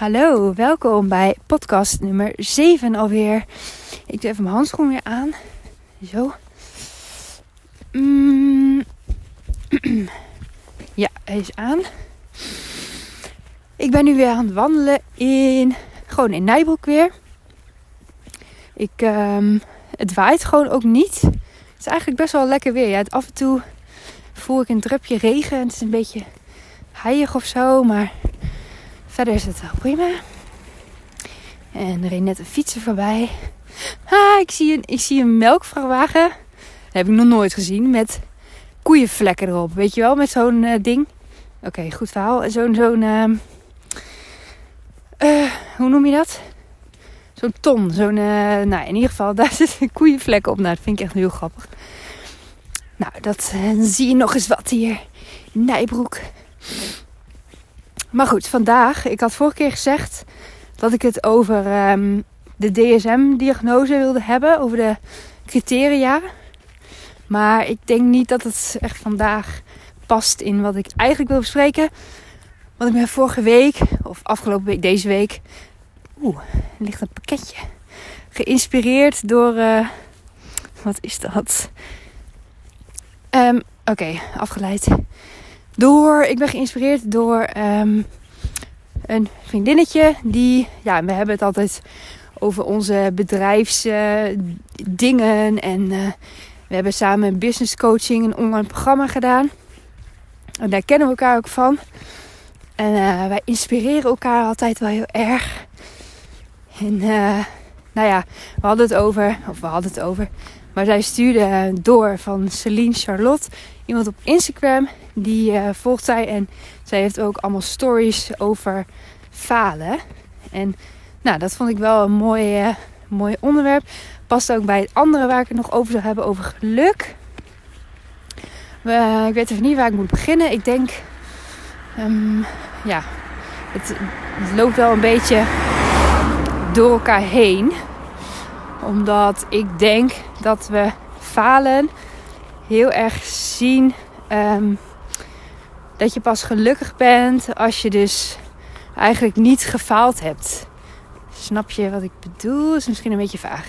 Hallo, welkom bij podcast nummer 7 alweer. Ik doe even mijn handschoen weer aan. Zo. Mm. Ja, hij is aan. Ik ben nu weer aan het wandelen in, gewoon in Nijbroek weer. Ik, ehm, het waait gewoon ook niet. Het is eigenlijk best wel lekker weer. Ja, af en toe voel ik een drupje regen. Het is een beetje heilig of zo, maar verder is het wel prima. En er reed net een fietser voorbij. Ah, ik zie een, ik zie een melkvrachtwagen. Dat heb ik nog nooit gezien. Met koeienvlekken erop. Weet je wel, met zo'n uh, ding. Oké, goed verhaal. Zo'n, zo'n, uh, uh, hoe noem je dat? Zo'n ton. Zo'n, eh, nou in ieder geval, daar zitten koeienvlekken op. Nou, dat vind ik echt heel grappig. Nou, dat zie je nog eens wat hier Nijbroek. Maar goed, vandaag, ik had vorige keer gezegd dat ik het over um, de DSM-diagnose wilde hebben, over de criteria. Maar ik denk niet dat het echt vandaag past in wat ik eigenlijk wil bespreken. Want ik ben vorige week, of afgelopen week, deze week. Oeh, ligt een pakketje. Geïnspireerd door. Uh, wat is dat? Um, Oké, afgeleid. Door, ik ben geïnspireerd door um, een vriendinnetje die, ja, we hebben het altijd over onze bedrijfsdingen. Uh, en uh, we hebben samen business coaching, een online programma gedaan. En daar kennen we elkaar ook van. En uh, wij inspireren elkaar altijd wel heel erg. En nou ja, we hadden het over, of we hadden het over. Maar zij stuurde door van Celine Charlotte, iemand op Instagram die uh, volgt zij. En zij heeft ook allemaal stories over falen. En nou, dat vond ik wel een mooi, uh, mooi onderwerp. Past ook bij het andere waar ik het nog over zou hebben, over geluk. Uh, ik weet even niet waar ik moet beginnen. Ik denk, um, ja, het, loopt wel een beetje door elkaar heen. Omdat ik denk dat we falen heel erg zien um, dat je pas gelukkig bent als je dus eigenlijk niet gefaald hebt. Snap je wat ik bedoel? Is misschien een beetje vaag.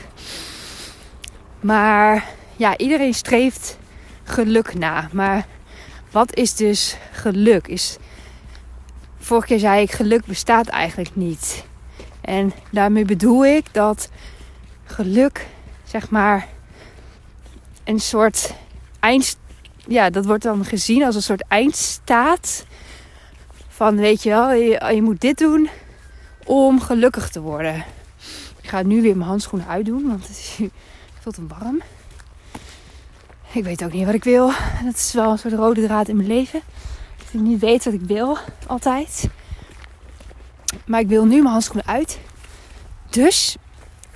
Maar ja, iedereen streeft geluk na. Maar wat is dus geluk? Is, vorige keer zei ik, geluk bestaat eigenlijk niet. En daarmee bedoel ik dat geluk, zeg maar, een soort eind, ja, dat wordt dan gezien als een soort eindstaat. Van weet je wel, je, je moet dit doen om gelukkig te worden. Ik ga nu weer mijn handschoenen uitdoen, want het is, voel het warm. Ik weet ook niet wat ik wil. Dat is wel een soort rode draad in mijn leven. Dat ik niet weet wat ik wil, altijd. Maar ik wil nu mijn handschoenen uit. Dus,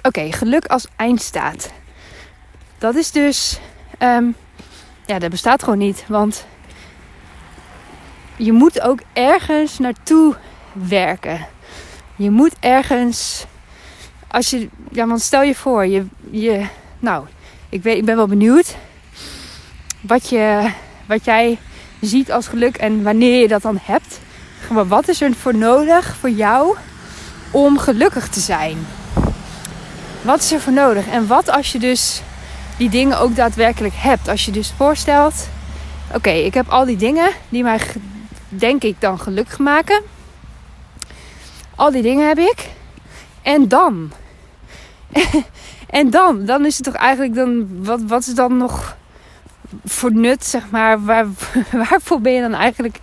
oké, geluk als eindstaat. Dat is dus um, ja, dat bestaat gewoon niet. Want je moet ook ergens naartoe werken. Je moet ergens. Als je. Ja, want stel je voor, je. je nou, ik, weet, ik ben wel benieuwd. Wat, je, wat jij ziet als geluk en wanneer je dat dan hebt. Maar wat is er voor nodig voor jou om gelukkig te zijn? Wat is er voor nodig? En wat als je dus die dingen ook daadwerkelijk hebt. Als je dus voorstelt, oké, ik heb al die dingen die mij, denk ik, dan gelukkig maken. Al die dingen heb ik. En dan? en dan? Dan is het toch eigenlijk dan, wat, wat is dan nog voor nut, zeg maar? Waar, waarvoor ben je dan eigenlijk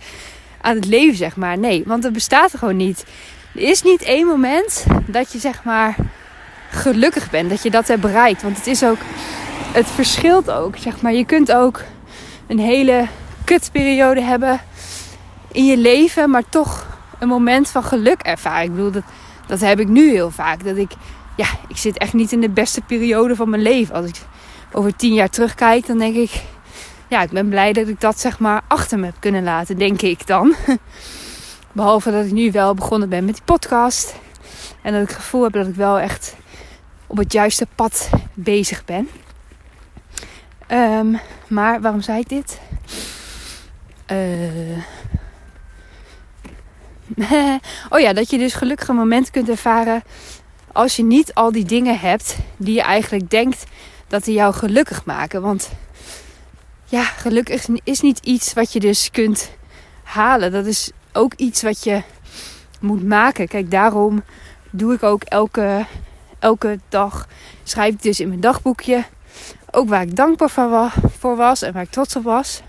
aan het leven, zeg maar? Nee, want het bestaat er gewoon niet. Er is niet één moment dat je, zeg maar, gelukkig bent. Dat je dat hebt bereikt. Want het is ook het verschilt ook. Zeg maar. Je kunt ook een hele kutperiode hebben in je leven, maar toch een moment van geluk ervaren. Ik bedoel, dat, dat heb ik nu heel vaak. Dat ik, ja, ik zit echt niet in de beste periode van mijn leven. Als ik over tien jaar terugkijk, dan denk ik, ja, ik ben blij dat ik dat zeg maar achter me heb kunnen laten, denk ik dan. Behalve dat ik nu wel begonnen ben met die podcast. En dat ik het gevoel heb dat ik wel echt op het juiste pad bezig ben. Um, maar waarom zei ik dit? Uh, oh ja, dat je dus gelukkige momenten kunt ervaren als je niet al die dingen hebt die je eigenlijk denkt dat die jou gelukkig maken. Want ja, geluk is, is niet iets wat je dus kunt halen. Dat is ook iets wat je moet maken. Kijk, daarom doe ik ook elke, elke dag, schrijf ik dus in mijn dagboekje, ook waar ik dankbaar voor was en waar ik trots op was.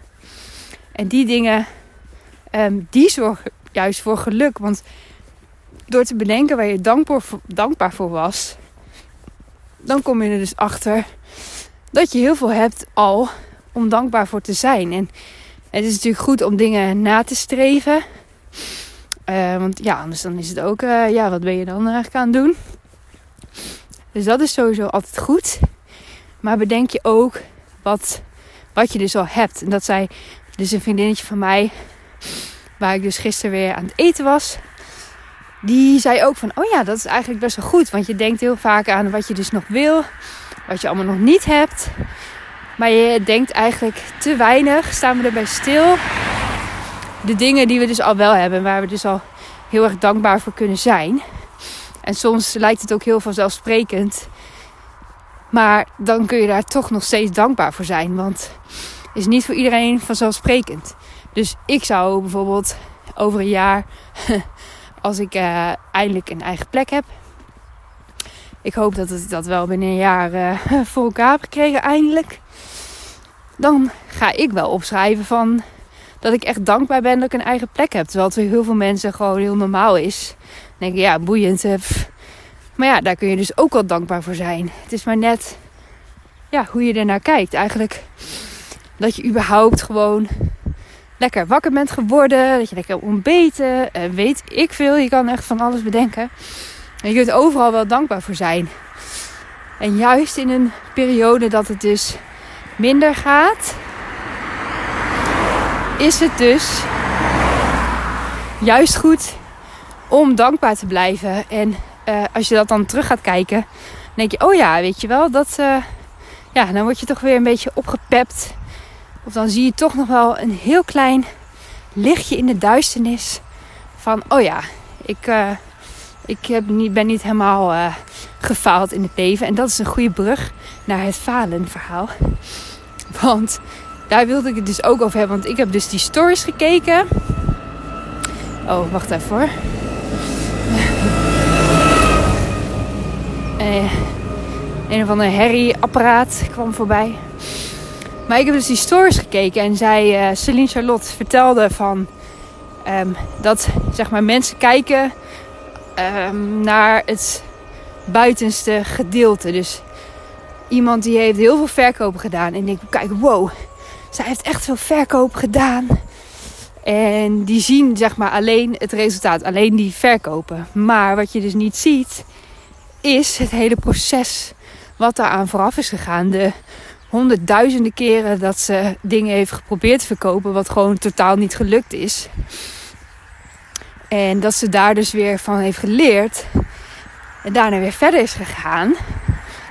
En die dingen, ehm, die zorgen juist voor geluk. Want door te bedenken waar je dankbaar voor, dankbaar voor was, dan kom je er dus achter dat je heel veel hebt al om dankbaar voor te zijn. En het is natuurlijk goed om dingen na te streven. Uh, want ja, anders dan is het ook, uh, ja, wat ben je dan eigenlijk aan het doen? Dus dat is sowieso altijd goed. Maar bedenk je ook wat, wat je dus al hebt. En dat zei dus een vriendinnetje van mij, waar ik dus gisteren weer aan het eten was. Die zei ook van, oh ja, dat is eigenlijk best wel goed. Want je denkt heel vaak aan wat je dus nog wil. Wat je allemaal nog niet hebt. Maar je denkt eigenlijk te weinig, staan we erbij stil. De dingen die we dus al wel hebben, waar we dus al heel erg dankbaar voor kunnen zijn. En soms lijkt het ook heel vanzelfsprekend. Maar dan kun je daar toch nog steeds dankbaar voor zijn. Want het is niet voor iedereen vanzelfsprekend. Dus ik zou bijvoorbeeld over een jaar, als ik uh, eindelijk een eigen plek heb. Ik hoop dat ik dat wel binnen een jaar uh, voor elkaar heb gekregen, eindelijk dan ga ik wel opschrijven van dat ik echt dankbaar ben dat ik een eigen plek heb. Terwijl het voor heel veel mensen gewoon heel normaal is. Denk ik, ja, boeiend. Maar ja, daar kun je dus ook wel dankbaar voor zijn. Het is maar net ja, hoe je ernaar kijkt. Eigenlijk dat je überhaupt gewoon lekker wakker bent geworden. Dat je lekker ontbeten. Uh, weet ik veel. Je kan echt van alles bedenken. En je kunt overal wel dankbaar voor zijn. En juist in een periode dat het dus minder gaat, is het dus juist goed om dankbaar te blijven. En uh, als je dat dan terug gaat kijken, dan denk je, oh ja, weet je wel, dat, uh, ja, dan word je toch weer een beetje opgepept. Of dan zie je toch nog wel een heel klein lichtje in de duisternis van, oh ja, ik, uh, ik heb niet, ben niet helemaal gefaald in het leven. En dat is een goede brug naar het falen verhaal. Want daar wilde ik het dus ook over hebben. Want ik heb dus die stories gekeken. Oh, wacht even hoor. Een of ander herrieapparaat kwam voorbij. Maar ik heb dus die stories gekeken. En zij, uh, Celine Charlotte, vertelde van... Um, dat zeg maar mensen kijken um, naar het buitenste gedeelte. Dus iemand die heeft heel veel verkopen gedaan. En ik kijk, wow, zij heeft echt veel verkoop gedaan. En die zien zeg maar alleen het resultaat, alleen die verkopen. Maar wat je dus niet ziet, is het hele proces wat daaraan vooraf is gegaan. De honderdduizenden keren dat ze dingen heeft geprobeerd te verkopen, wat gewoon totaal niet gelukt is. En dat ze daar dus weer van heeft geleerd. En daarna weer verder is gegaan.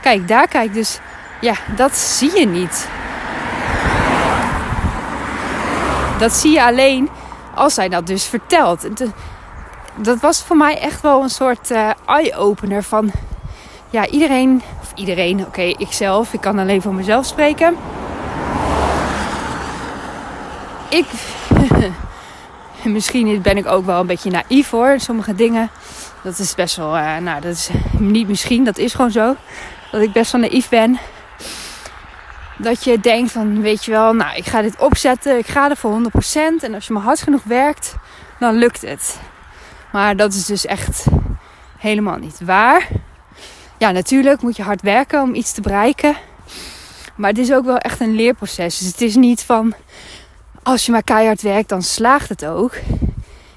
Kijk, daar kijk dus. Ja, dat zie je niet. Dat zie je alleen als zij dat dus vertelt. Dat was voor mij echt wel een soort uh, eye-opener van... Ja, iedereen... Iedereen, oké, okay, ikzelf. Ik kan alleen voor mezelf spreken. Ik... Misschien ben ik ook wel een beetje naïef hoor. Sommige dingen. Dat is best wel... Uh, nou, dat is niet misschien. Dat is gewoon zo dat ik best wel naïef ben. Dat je denkt van, weet je wel, nou, ik ga dit opzetten. Ik ga er voor 100%. En als je maar hard genoeg werkt, dan lukt het. Maar dat is dus echt helemaal niet waar. Ja, natuurlijk moet je hard werken om iets te bereiken. Maar het is ook wel echt een leerproces. Dus het is niet van, als je maar keihard werkt, dan slaagt het ook.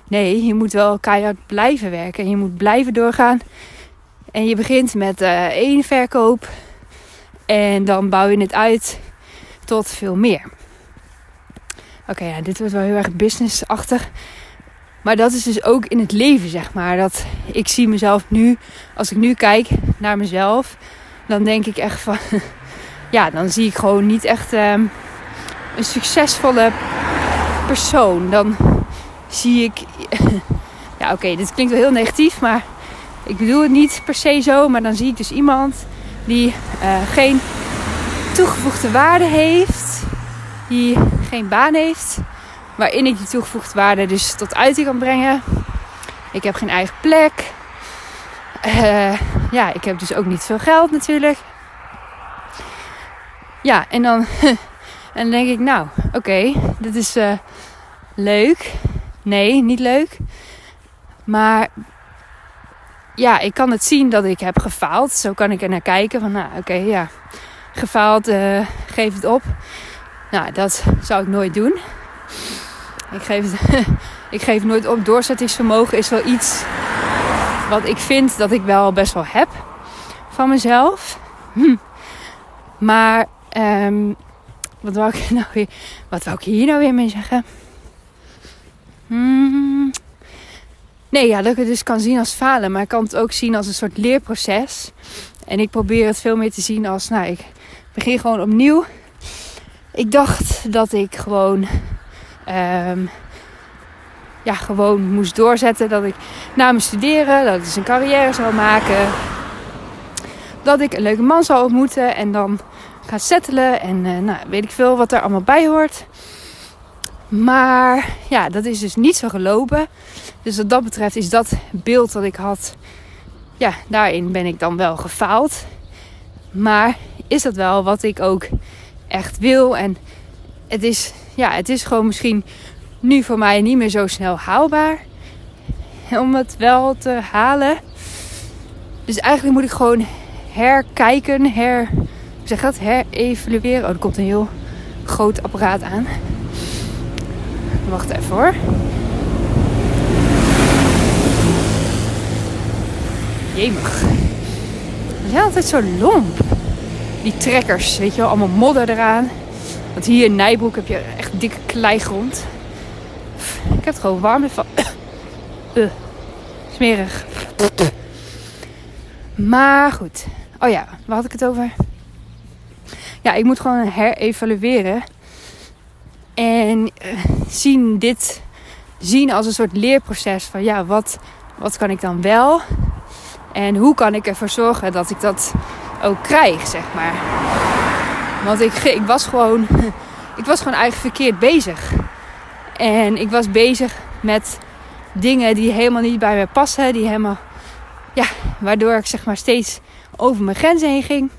Nee, je moet wel keihard blijven werken. En je moet blijven doorgaan en je begint met uh, één verkoop. En dan bouw je het uit tot veel meer. Oké, dit wordt wel heel erg businessachtig. Maar dat is dus ook in het leven, zeg maar. Dat ik zie mezelf nu, als ik nu kijk naar mezelf, dan denk ik echt van. Ja, dan zie ik gewoon niet echt um, een succesvolle persoon. Dan zie ik Ja, oké, dit klinkt wel heel negatief, maar ik bedoel het niet per se zo. Maar dan zie ik dus iemand die uh, geen toegevoegde waarde heeft, die geen baan heeft, waarin ik die toegevoegde waarde dus tot uiting kan brengen. Ik heb geen eigen plek. Uh, ja, ik heb dus ook niet veel geld natuurlijk. Ja, en dan, en dan denk ik, nou, oké, dit is uh, leuk. Nee, niet leuk. Maar ja, ik kan het zien dat ik heb gefaald. Zo kan ik er naar kijken van, nou, oké, ja, gefaald, uh, geef het op. Nou, dat zou ik nooit doen. Ik geef, het, ik geef nooit op. Doorzettingsvermogen is wel iets wat ik vind dat ik wel best wel heb van mezelf. Hm. Maar um, wat, wou ik nou weer, wat wou ik hier nou weer mee zeggen? Hmm. Nee, ja, dat ik het dus kan zien als falen. Maar ik kan het ook zien als een soort leerproces. En ik probeer het veel meer te zien als, nou, ik begin gewoon opnieuw. Ik dacht dat ik gewoon, um, ja, gewoon moest doorzetten. Dat ik na mijn studeren, dat ik dus een carrière zou maken. Dat ik een leuke man zou ontmoeten en dan gaan settelen. En uh, nou, weet ik veel wat er allemaal bij hoort. Maar ja, dat is dus niet zo gelopen. Dus wat dat betreft is dat beeld dat ik had, ja, daarin ben ik dan wel gefaald. Maar is dat wel wat ik ook echt wil? En het is, ja, het is gewoon misschien nu voor mij niet meer zo snel haalbaar om het wel te halen. Dus eigenlijk moet ik gewoon herkijken, her, hoe zeg dat, herevalueren. Oh, er komt een heel groot apparaat aan. Wacht even hoor. Jemig. Het is altijd zo lomp. Die trekkers, weet je wel, allemaal modder eraan. Want hier in Nijbroek heb je echt dikke kleigrond. Heb het gewoon warm van. Uh, smerig. Maar goed. Oh ja, waar had ik het over? Ja, ik moet gewoon herevalueren. En uh, zien dit zien als een soort leerproces van ja, wat, wat kan ik dan wel? En hoe kan ik ervoor zorgen dat ik dat ook krijg, zeg maar. Want ik, ik was gewoon, ik was gewoon eigenlijk verkeerd bezig. En ik was bezig met dingen die helemaal niet bij me passen. Die helemaal, ja, waardoor ik zeg maar steeds over mijn grenzen heen ging.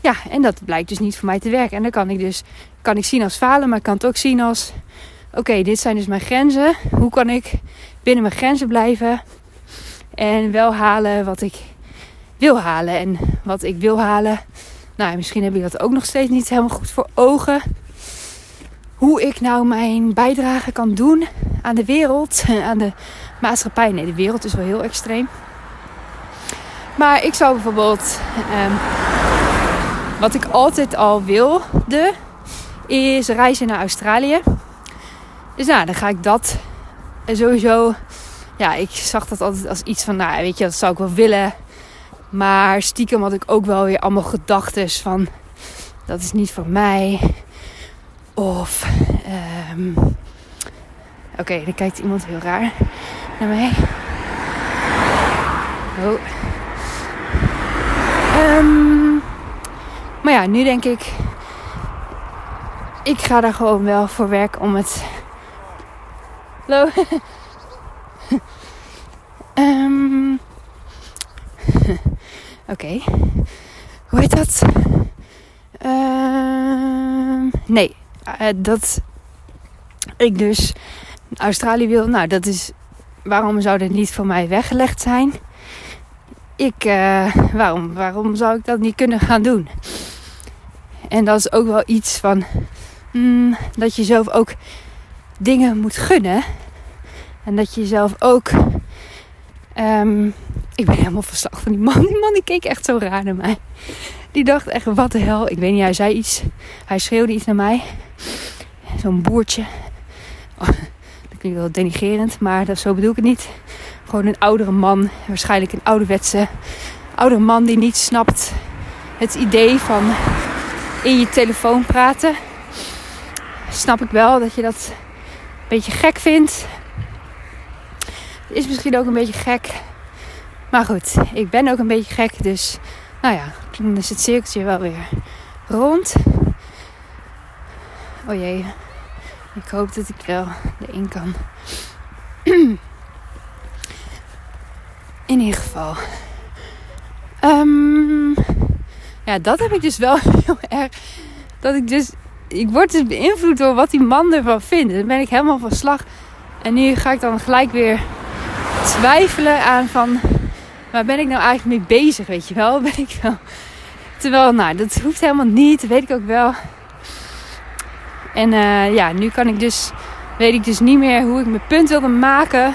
Ja, en dat blijkt dus niet voor mij te werken. En dan kan ik dus kan ik zien als falen, maar ik kan het ook zien als: oké, dit zijn dus mijn grenzen. Hoe kan ik binnen mijn grenzen blijven en wel halen wat ik wil halen? En wat ik wil halen, nou, misschien heb ik dat ook nog steeds niet helemaal goed voor ogen. Hoe ik nou mijn bijdrage kan doen aan de wereld, aan de maatschappij. Nee, de wereld is wel heel extreem. Maar ik zou bijvoorbeeld, um, wat ik altijd al wilde, is reizen naar Australië. Dus nou, dan ga ik dat sowieso. Ja, ik zag dat altijd als iets van, nou, weet je, dat zou ik wel willen. Maar stiekem had ik ook wel weer allemaal gedachten van, dat is niet voor mij. Of, um, oké, okay, dan kijkt iemand heel raar naar mij. Oh. Um, maar ja, nu denk ik, ik ga daar gewoon wel voor werken om het. Hallo. um, Oké. Okay. Hoe heet dat? Uh, nee, uh, dat ik dus Australië wil. Nou, dat is. Waarom zou dit niet voor mij weggelegd zijn? Ik, uh, waarom, waarom zou ik dat niet kunnen gaan doen? En dat is ook wel iets van mm, dat je zelf ook dingen moet gunnen. En dat je zelf ook. Um, ik ben helemaal verslag van die man. Die man die keek echt zo raar naar mij. Die dacht echt, wat de hel. Ik weet niet, hij zei iets. Hij schreeuwde iets naar mij. Zo'n boertje. Oh, dat klinkt wel denigerend, maar dat, zo bedoel ik het niet. Gewoon een oudere man. Waarschijnlijk een ouderwetse oudere man die niet snapt het idee van in je telefoon praten snap ik wel dat je dat een beetje gek vindt. is misschien ook een beetje gek. Maar goed, ik ben ook een beetje gek. Dus nou ja, dan is het cirkeltje wel weer rond. Oh jee. Ik hoop dat ik wel erin kan. In ieder geval. Um, ja, dat heb ik dus wel heel erg. Dat ik dus. Ik word dus beïnvloed door wat die man ervan vindt. Dan ben ik helemaal van slag. En nu ga ik dan gelijk weer twijfelen aan van. Waar ben ik nou eigenlijk mee bezig? Weet je wel? Ben ik wel. Terwijl, nou, dat hoeft helemaal niet. Weet ik ook wel. En uh, ja, nu kan ik dus. Weet ik dus niet meer hoe ik mijn punt wilde maken.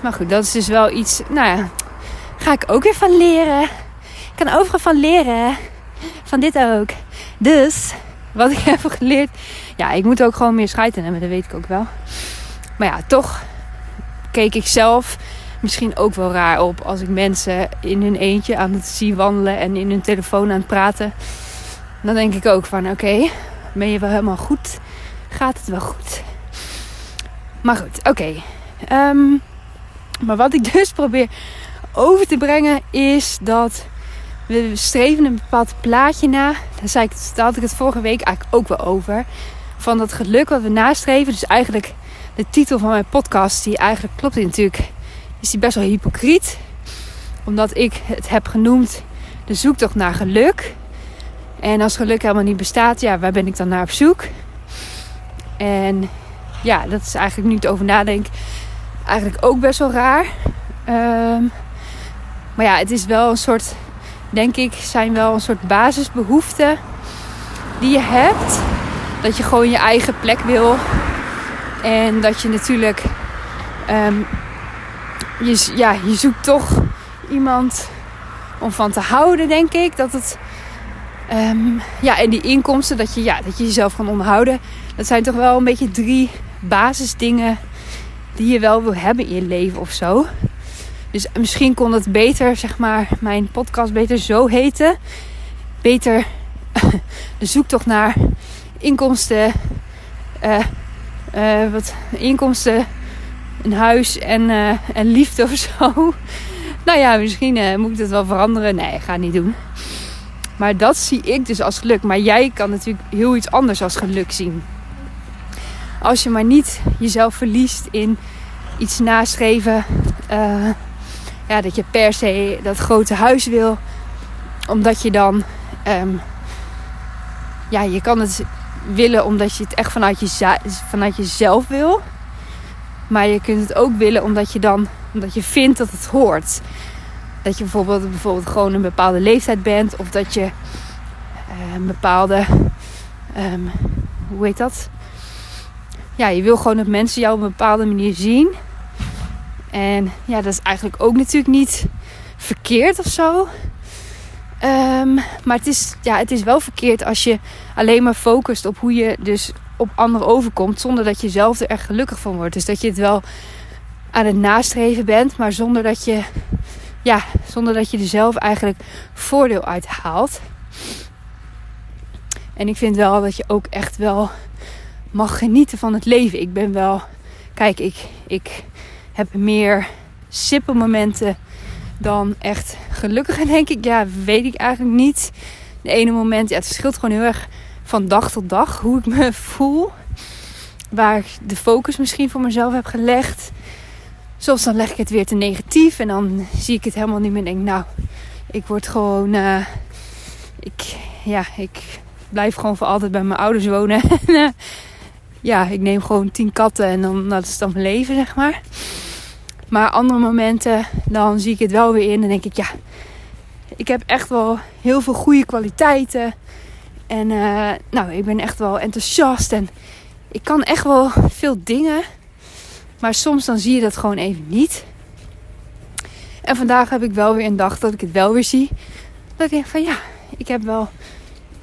Maar goed, dat is dus wel iets. Nou ja, ga ik ook weer van leren. Ik kan overal van leren. Van dit ook. Dus, wat ik heb geleerd. Ja, ik moet ook gewoon meer schijten hebben, dat weet ik ook wel. Maar ja, toch keek ik zelf misschien ook wel raar op als ik mensen in hun eentje aan het zien wandelen en in hun telefoon aan het praten. Dan denk ik ook van oké, ben je wel helemaal goed? Gaat het wel goed? Maar goed, oké. Ehm, maar wat ik dus probeer over te brengen is dat we streven een bepaald plaatje na. Daar, zei ik, daar had ik het vorige week eigenlijk ook wel over. Van dat geluk wat we nastreven. Dus eigenlijk de titel van mijn podcast, die eigenlijk klopt die natuurlijk, is die best wel hypocriet. Omdat ik het heb genoemd de zoektocht naar geluk. En als geluk helemaal niet bestaat, ja, waar ben ik dan naar op zoek? En ja, dat is eigenlijk nu het over nadenk. Eigenlijk ook best wel raar. Um, maar ja, het is wel een soort, denk ik, zijn wel een soort basisbehoeften die je hebt. Dat je gewoon je eigen plek wil. En dat je natuurlijk, um, je, ja, je zoekt toch iemand om van te houden, denk ik. Dat het, um, ja, en die inkomsten, dat je, ja, dat je jezelf kan onderhouden. Dat zijn toch wel een beetje drie basisdingen die je wel wil hebben in je leven of zo. Dus misschien kon het beter, zeg maar, mijn podcast beter zo heten. Beter de zoektocht naar inkomsten. Uh, uh, wat inkomsten, een huis en, uh, en liefde of zo. nou ja, misschien moet ik het wel veranderen. Nee, ga niet doen. Maar dat zie ik dus als geluk. Maar jij kan natuurlijk heel iets anders als geluk zien. Als je maar niet jezelf verliest in iets nastreven ja, dat je per se dat grote huis wil. Omdat je dan. Um, ja, je kan het willen omdat je het echt vanuit, je, vanuit jezelf wil. Maar je kunt het ook willen omdat je dan. Omdat je vindt dat het hoort. Dat je bijvoorbeeld, bijvoorbeeld gewoon een bepaalde leeftijd bent. Of dat je uh, een bepaalde. Um, hoe heet dat? Ja, je wil gewoon dat mensen jou op een bepaalde manier zien. En ja, dat is eigenlijk ook natuurlijk niet verkeerd of zo. Um, maar het is, ja, het is wel verkeerd als je alleen maar focust op hoe je dus op anderen overkomt. Zonder dat je zelf er echt gelukkig van wordt. Dus dat je het wel aan het nastreven bent. Maar zonder dat je, ja, zonder dat je er zelf eigenlijk voordeel uit haalt. En ik vind wel dat je ook echt wel mag genieten van het leven. Ik ben wel. Kijk, ik, ik heb meer momenten dan echt gelukkige, denk ik. Ja, weet ik eigenlijk niet. De ene moment, ja, het verschilt gewoon heel erg van dag tot dag hoe ik me voel. Waar ik de focus misschien voor mezelf heb gelegd. Soms dan leg ik het weer te negatief en dan zie ik het helemaal niet meer en denk, nou, ik word gewoon, uh, ik, ja, ik blijf gewoon voor altijd bij mijn ouders wonen. ja, ik neem gewoon tien katten en dan, dat is dan mijn leven, zeg maar. Maar andere momenten, dan zie ik het wel weer in en denk ik, ja, ik heb echt wel heel veel goede kwaliteiten. En uh, nou, ik ben echt wel enthousiast en ik kan echt wel veel dingen. Maar soms dan zie je dat gewoon even niet. En vandaag heb ik wel weer een dag dat ik het wel weer zie. Dat ik denk van ja, ik heb wel.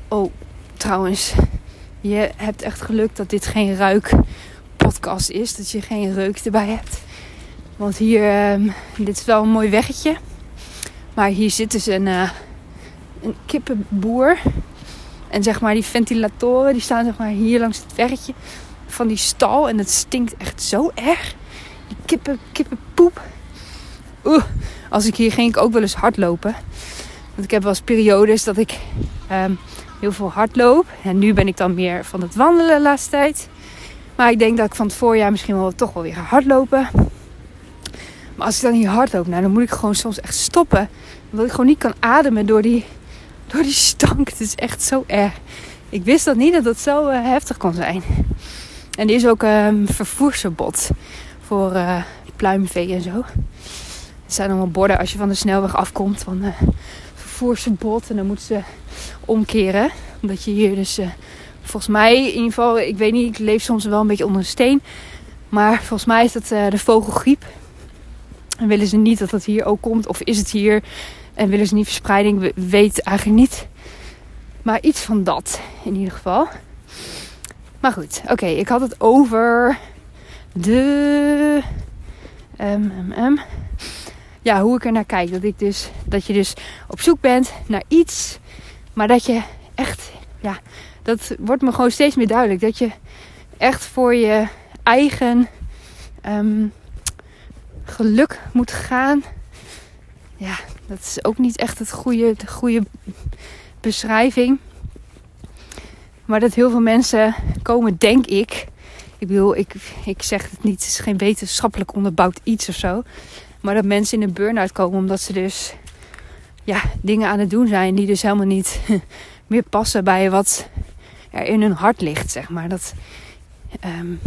Oh, trouwens, je hebt echt geluk dat dit geen ruik podcast is. Dat je geen reuk erbij hebt. Want hier, um, dit is wel een mooi weggetje. Maar hier zit dus een, uh, een kippenboer. En zeg maar die ventilatoren, die staan zeg maar hier langs het weggetje. van die stal en het stinkt echt zo erg. Die kippen, kippenpoep. Oeh, als ik hier ging ik ook wel eens hardlopen. Want ik heb wel eens periodes dat ik ehm, heel veel hardloop. En nu ben ik dan meer van het wandelen de laatste tijd. Maar ik denk dat ik van het voorjaar misschien wel toch wel weer ga hardlopen. Maar als ik dan hier hardloop, nou, dan moet ik gewoon soms echt stoppen. Omdat ik gewoon niet kan ademen door die, door die stank. Het is echt zo erg. Ik wist dat niet dat het zo uh, heftig kon zijn. En er is ook um, vervoersverbod voor uh, pluimvee en zo. Er zijn allemaal borden als je van de snelweg afkomt van uh, vervoersverbod. En dan moeten ze omkeren. Omdat je hier dus, volgens mij in ieder geval, ik weet niet, ik leef soms wel een beetje onder een steen. Maar volgens mij is dat de vogelgriep. En willen ze niet dat dat hier ook komt. Of is het hier en willen ze niet verspreiding. We weten eigenlijk niet. Maar iets van dat in ieder geval. Maar goed, oké. ik had het over de. Ja, hoe ik er naar kijk. Dat, ik dus, dat je dus op zoek bent naar iets. Maar dat je echt. Ja, dat wordt me gewoon steeds meer duidelijk. Dat je echt voor je eigen um, geluk moet gaan. Ja, dat is ook niet echt het goede, de goede beschrijving. Maar dat heel veel mensen komen, denk ik. Ik bedoel, ik, ik zeg het niet, het is geen wetenschappelijk onderbouwd iets of zo. Maar dat mensen in een burn-out komen omdat ze dus ja, dingen aan het doen zijn die dus helemaal niet meer passen bij wat er in hun hart ligt, zeg maar. Dat, um,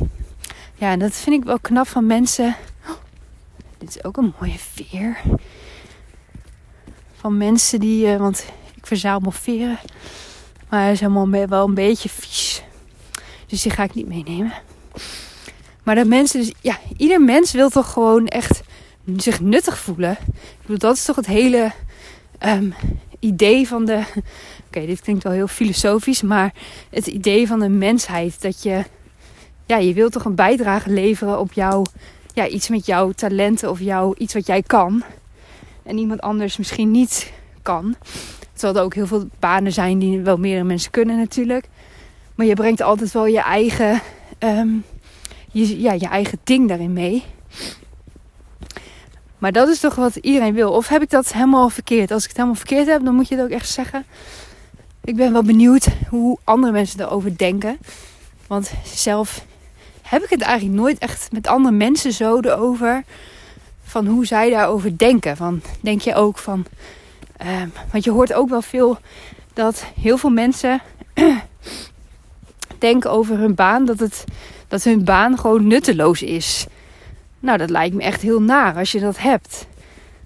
ja, dat vind ik wel knap van mensen. Oh, dit is ook een mooie veer. Van mensen die, uh, want ik verzamel veren. Maar hij is helemaal wel een beetje vies. Dus die ga ik niet meenemen. Maar dat mensen dus, ja, ieder mens wil toch gewoon echt zich nuttig voelen. Ik bedoel, dat is toch het hele um, idee van de. Oké, dit klinkt wel heel filosofisch, maar het idee van de mensheid. Dat je, ja, je wilt toch een bijdrage leveren op jouw, ja, iets met jouw talenten of jouw, iets wat jij kan. En iemand anders misschien niet kan. Terwijl er ook heel veel banen zijn die wel meerdere mensen kunnen natuurlijk. Maar je brengt altijd wel je eigen, um, je, ja, je eigen ding daarin mee. Maar dat is toch wat iedereen wil. Of heb ik dat helemaal verkeerd? Als ik het helemaal verkeerd heb, dan moet je het ook echt zeggen. Ik ben wel benieuwd hoe andere mensen erover denken. Want zelf heb ik het eigenlijk nooit echt met andere mensen zo erover. Van hoe zij daarover denken. Van, denk je ook van Um, want je hoort ook wel veel dat heel veel mensen denken over hun baan dat, het, dat hun baan gewoon nutteloos is. Nou, dat lijkt me echt heel naar als je dat hebt.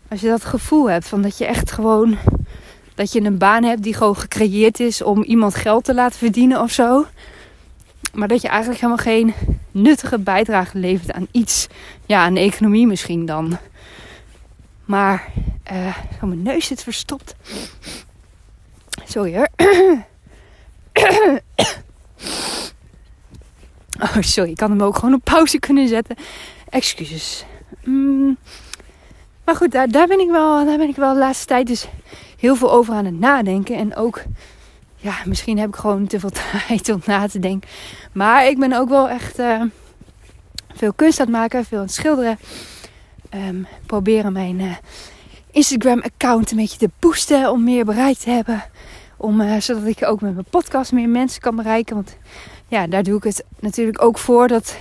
Als je dat gevoel hebt van dat je echt gewoon dat je een baan hebt die gewoon gecreëerd is om iemand geld te laten verdienen of zo. Maar dat je eigenlijk helemaal geen nuttige bijdrage levert aan iets. Ja, aan de economie misschien dan. Maar uh, oh, mijn neus zit verstopt. Sorry hoor. Oh, sorry. Ik kan hem ook gewoon op pauze kunnen zetten. Excuses. Mm. Maar goed, daar, daar, ben ik wel, daar ben ik wel de laatste tijd dus heel veel over aan het nadenken. En ook, ja, misschien heb ik gewoon te veel tijd om na te denken. Maar ik ben ook wel echt uh, veel kunst aan het maken, veel aan het schilderen. Um, proberen mijn uh, Instagram-account een beetje te boosten om meer bereik te hebben. Om, uh, zodat ik ook met mijn podcast meer mensen kan bereiken. Want ja, daar doe ik het natuurlijk ook voor. Dat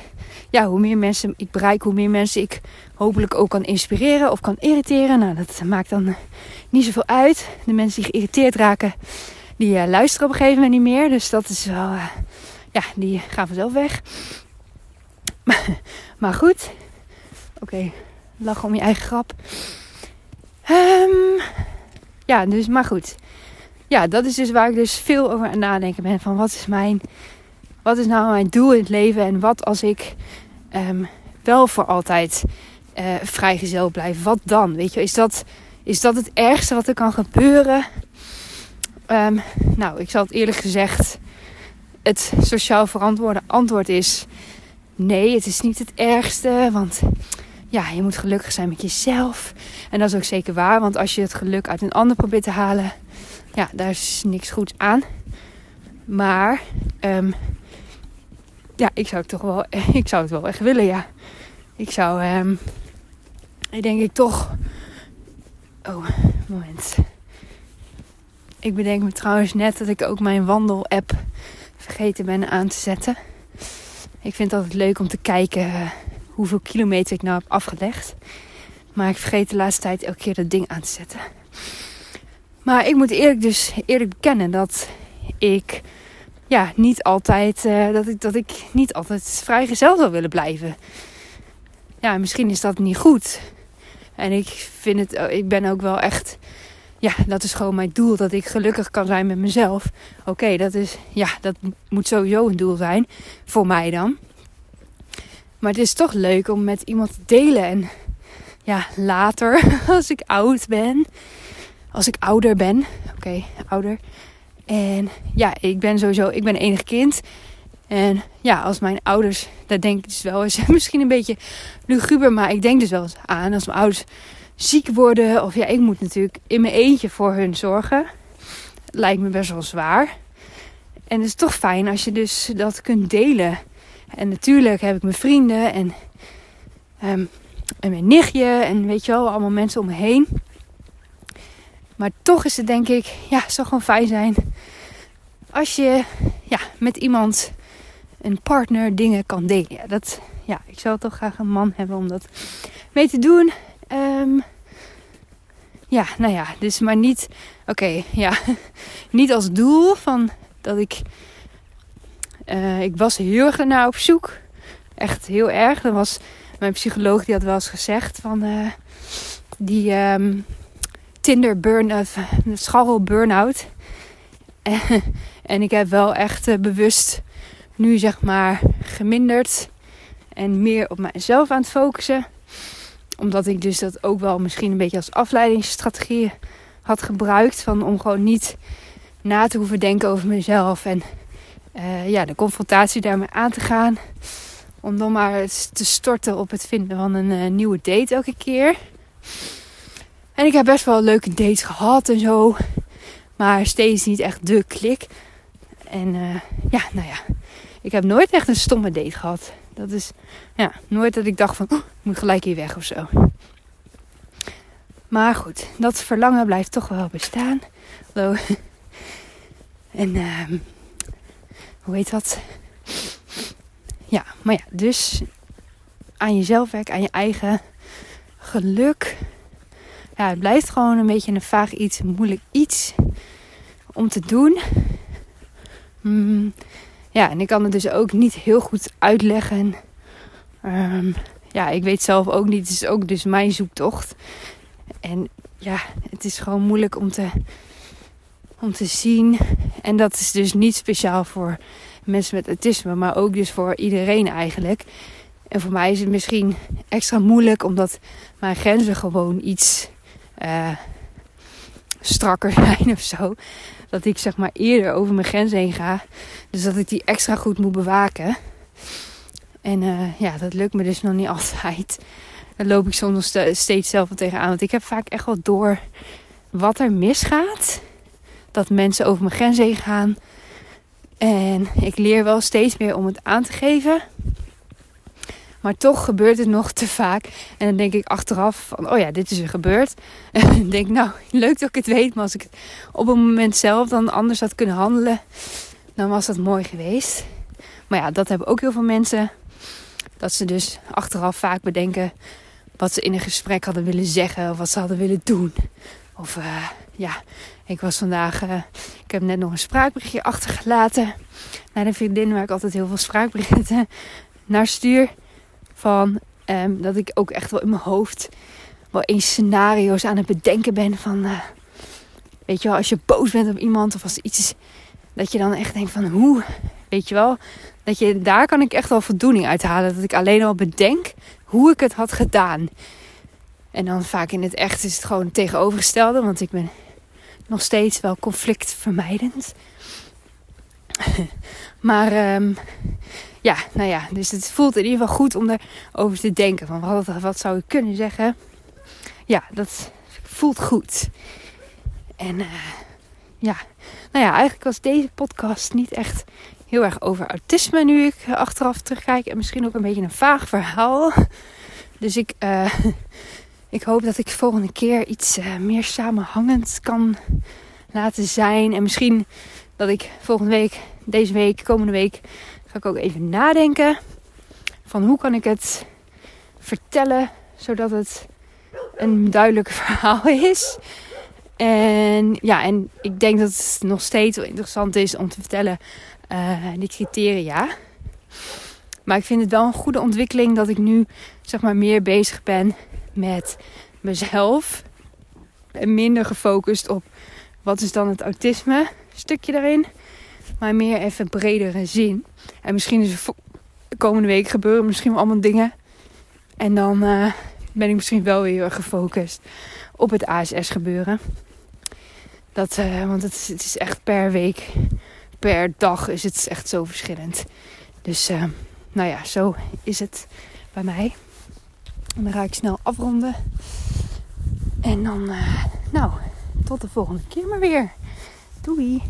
ja, hoe meer mensen ik bereik, hoe meer mensen ik hopelijk ook kan inspireren of kan irriteren. Nou, dat maakt dan niet zoveel uit. De mensen die geïrriteerd raken, die uh, luisteren op een gegeven moment niet meer. Dus dat is wel, uh, ja, die gaan vanzelf weg. maar goed, oké, okay. lachen om je eigen grap. Um, ja, dus maar goed. Ja, dat is dus waar ik dus veel over aan nadenken ben. Van wat is mijn, wat is nou mijn doel in het leven? En wat als ik um, wel voor altijd uh, vrijgezel blijf? Wat dan? Weet je, is dat, is dat het ergste wat er kan gebeuren? Um, nou, ik zal het eerlijk gezegd. Het sociaal verantwoorde antwoord is: nee, het is niet het ergste. Want ja, je moet gelukkig zijn met jezelf. En dat is ook zeker waar, want als je het geluk uit een ander probeert te halen, ja, daar is niks goeds aan. Maar, um, ja, ik zou het toch wel, ik zou het wel echt willen, ja. Ik zou, um, ik denk ik toch, oh, moment. Ik bedenk me trouwens net dat ik ook mijn wandel-app vergeten ben aan te zetten. Ik vind het altijd leuk om te kijken eh, hoeveel kilometer ik nou heb afgelegd. Maar ik vergeet de laatste tijd elke keer dat ding aan te zetten. Maar ik moet eerlijk dus eerlijk bekennen dat ik ja, niet altijd uh, dat ik dat ik niet altijd vrijgezel zou willen blijven. Ja, misschien is dat niet goed. En ik vind het, ik ben ook wel echt, ja, dat is gewoon mijn doel, dat ik gelukkig kan zijn met mezelf. Oké, dat is, ja, dat moet sowieso een doel zijn voor mij dan. Maar het is toch leuk om met iemand te delen en ja, later, als ik oud ben, als ik ouder ben, oké, ouder. En ja, ik ben sowieso, ik ben enig kind. En ja, als mijn ouders, dat denk ik dus wel eens, misschien een beetje luguber, maar ik denk dus wel eens aan als mijn ouders ziek worden. Of ja, ik moet natuurlijk in mijn eentje voor hun zorgen. Lijkt me best wel zwaar. En het is toch fijn als je dus dat kunt delen. En natuurlijk heb ik mijn vrienden en, um, en mijn nichtje en weet je wel, allemaal mensen om me heen. Maar toch is het denk ik, ja, het zou gewoon fijn zijn als je ja, met iemand, een partner, dingen kan delen. Ja, dat, ja, ik zou toch graag een man hebben om dat mee te doen. Um, ja, nou ja, dus maar niet, oké, ja, niet als doel van dat ik, uh, ik was heel erg naar op zoek. Echt heel erg. Dat was mijn psycholoog die had wel eens gezegd van uh, die um, Tinder burn-out, scharrel burn-out. en ik heb wel echt bewust nu zeg maar geminderd en meer op mijzelf aan het focussen. Omdat ik dus dat ook wel misschien een beetje als afleidingsstrategie had gebruikt. Van om gewoon niet na te hoeven denken over mezelf. En uh, ja, de confrontatie daarmee aan te gaan. Om dan maar te storten op het vinden van een uh, nieuwe date elke keer. En ik heb best wel leuke dates gehad en zo. Maar steeds niet echt de klik. En uh, ja, nou ja. Ik heb nooit echt een stomme date gehad. Dat is ja, nooit dat ik dacht van, oh, ik moet gelijk hier weg of zo. Maar goed, dat verlangen blijft toch wel bestaan. Hallo. En uh, hoe heet dat? Ja, maar ja, dus aan jezelf werken, aan je eigen geluk. Ja, het blijft gewoon een beetje een vaag iets, een moeilijk iets om te doen. Mm, ja, en ik kan het dus ook niet heel goed uitleggen. Um, ja, ik weet zelf ook niet. Het is ook dus mijn zoektocht. En ja, het is gewoon moeilijk om te, om te zien. En dat is dus niet speciaal voor mensen met autisme, maar ook dus voor iedereen eigenlijk. En voor mij is het misschien extra moeilijk omdat mijn grenzen gewoon iets uh, strakker zijn of zo. Dat ik zeg maar eerder over mijn grens heen ga. Dus dat ik die extra goed moet bewaken. En uh, ja, dat lukt me dus nog niet altijd. Daar loop ik soms steeds zelf wel tegenaan. Want ik heb vaak echt wel door wat er misgaat. Dat mensen over mijn grens heen gaan. En ik leer wel steeds meer om het aan te geven. Maar toch gebeurt het nog te vaak. En dan denk ik achteraf van, oh ja, dit is er gebeurd. En denk nou, leuk dat ik het weet. Maar als ik het op een moment zelf dan anders had kunnen handelen, dan was dat mooi geweest. Maar ja, dat hebben ook heel veel mensen. Dat ze dus achteraf vaak bedenken wat ze in een gesprek hadden willen zeggen. Of wat ze hadden willen doen. Of uh, ja, ik was vandaag, uh, ik heb net nog een spraakberichtje achtergelaten. Naar de vriendin waar ik altijd heel veel spraakberichten naar stuur. Van um, dat ik ook echt wel in mijn hoofd wel eens scenario's aan het bedenken ben van... Uh, weet je wel, als je boos bent op iemand of als iets is... Dat je dan echt denkt van hoe, weet je wel... Dat je, daar kan ik echt wel voldoening uit halen. Dat ik alleen al bedenk hoe ik het had gedaan. En dan vaak in het echt is het gewoon tegenovergestelde. Want ik ben nog steeds wel conflictvermijdend. maar um, ja, nou ja, dus het voelt in ieder geval goed om erover te denken. Van wat, wat zou ik kunnen zeggen? Ja, dat voelt goed. En uh, ja, nou ja, eigenlijk was deze podcast niet echt heel erg over autisme nu ik achteraf terugkijk. En misschien ook een beetje een vaag verhaal. Dus ik, uh, ik hoop dat ik volgende keer iets uh, meer samenhangend kan laten zijn. En misschien dat ik volgende week, deze week, komende week, ga ik ook even nadenken. Van hoe kan ik het vertellen zodat het een duidelijk verhaal is. En ja, en ik denk dat het nog steeds wel interessant is om te vertellen uh, die criteria. Maar ik vind het wel een goede ontwikkeling dat ik nu zeg maar meer bezig ben met mezelf. En minder gefocust op wat is dan het autisme stukje daarin. Maar meer even bredere zin. En misschien is er komende week gebeuren misschien wel allemaal dingen. En dan uh, ben ik misschien wel weer gefocust op het ASS gebeuren. Dat, uh, want het is, het is, echt per week, per dag is het echt zo verschillend. Dus uh, nou ja, zo is het bij mij. En dan ga ik snel afronden. En dan, nou, tot de volgende keer maar weer. Doei!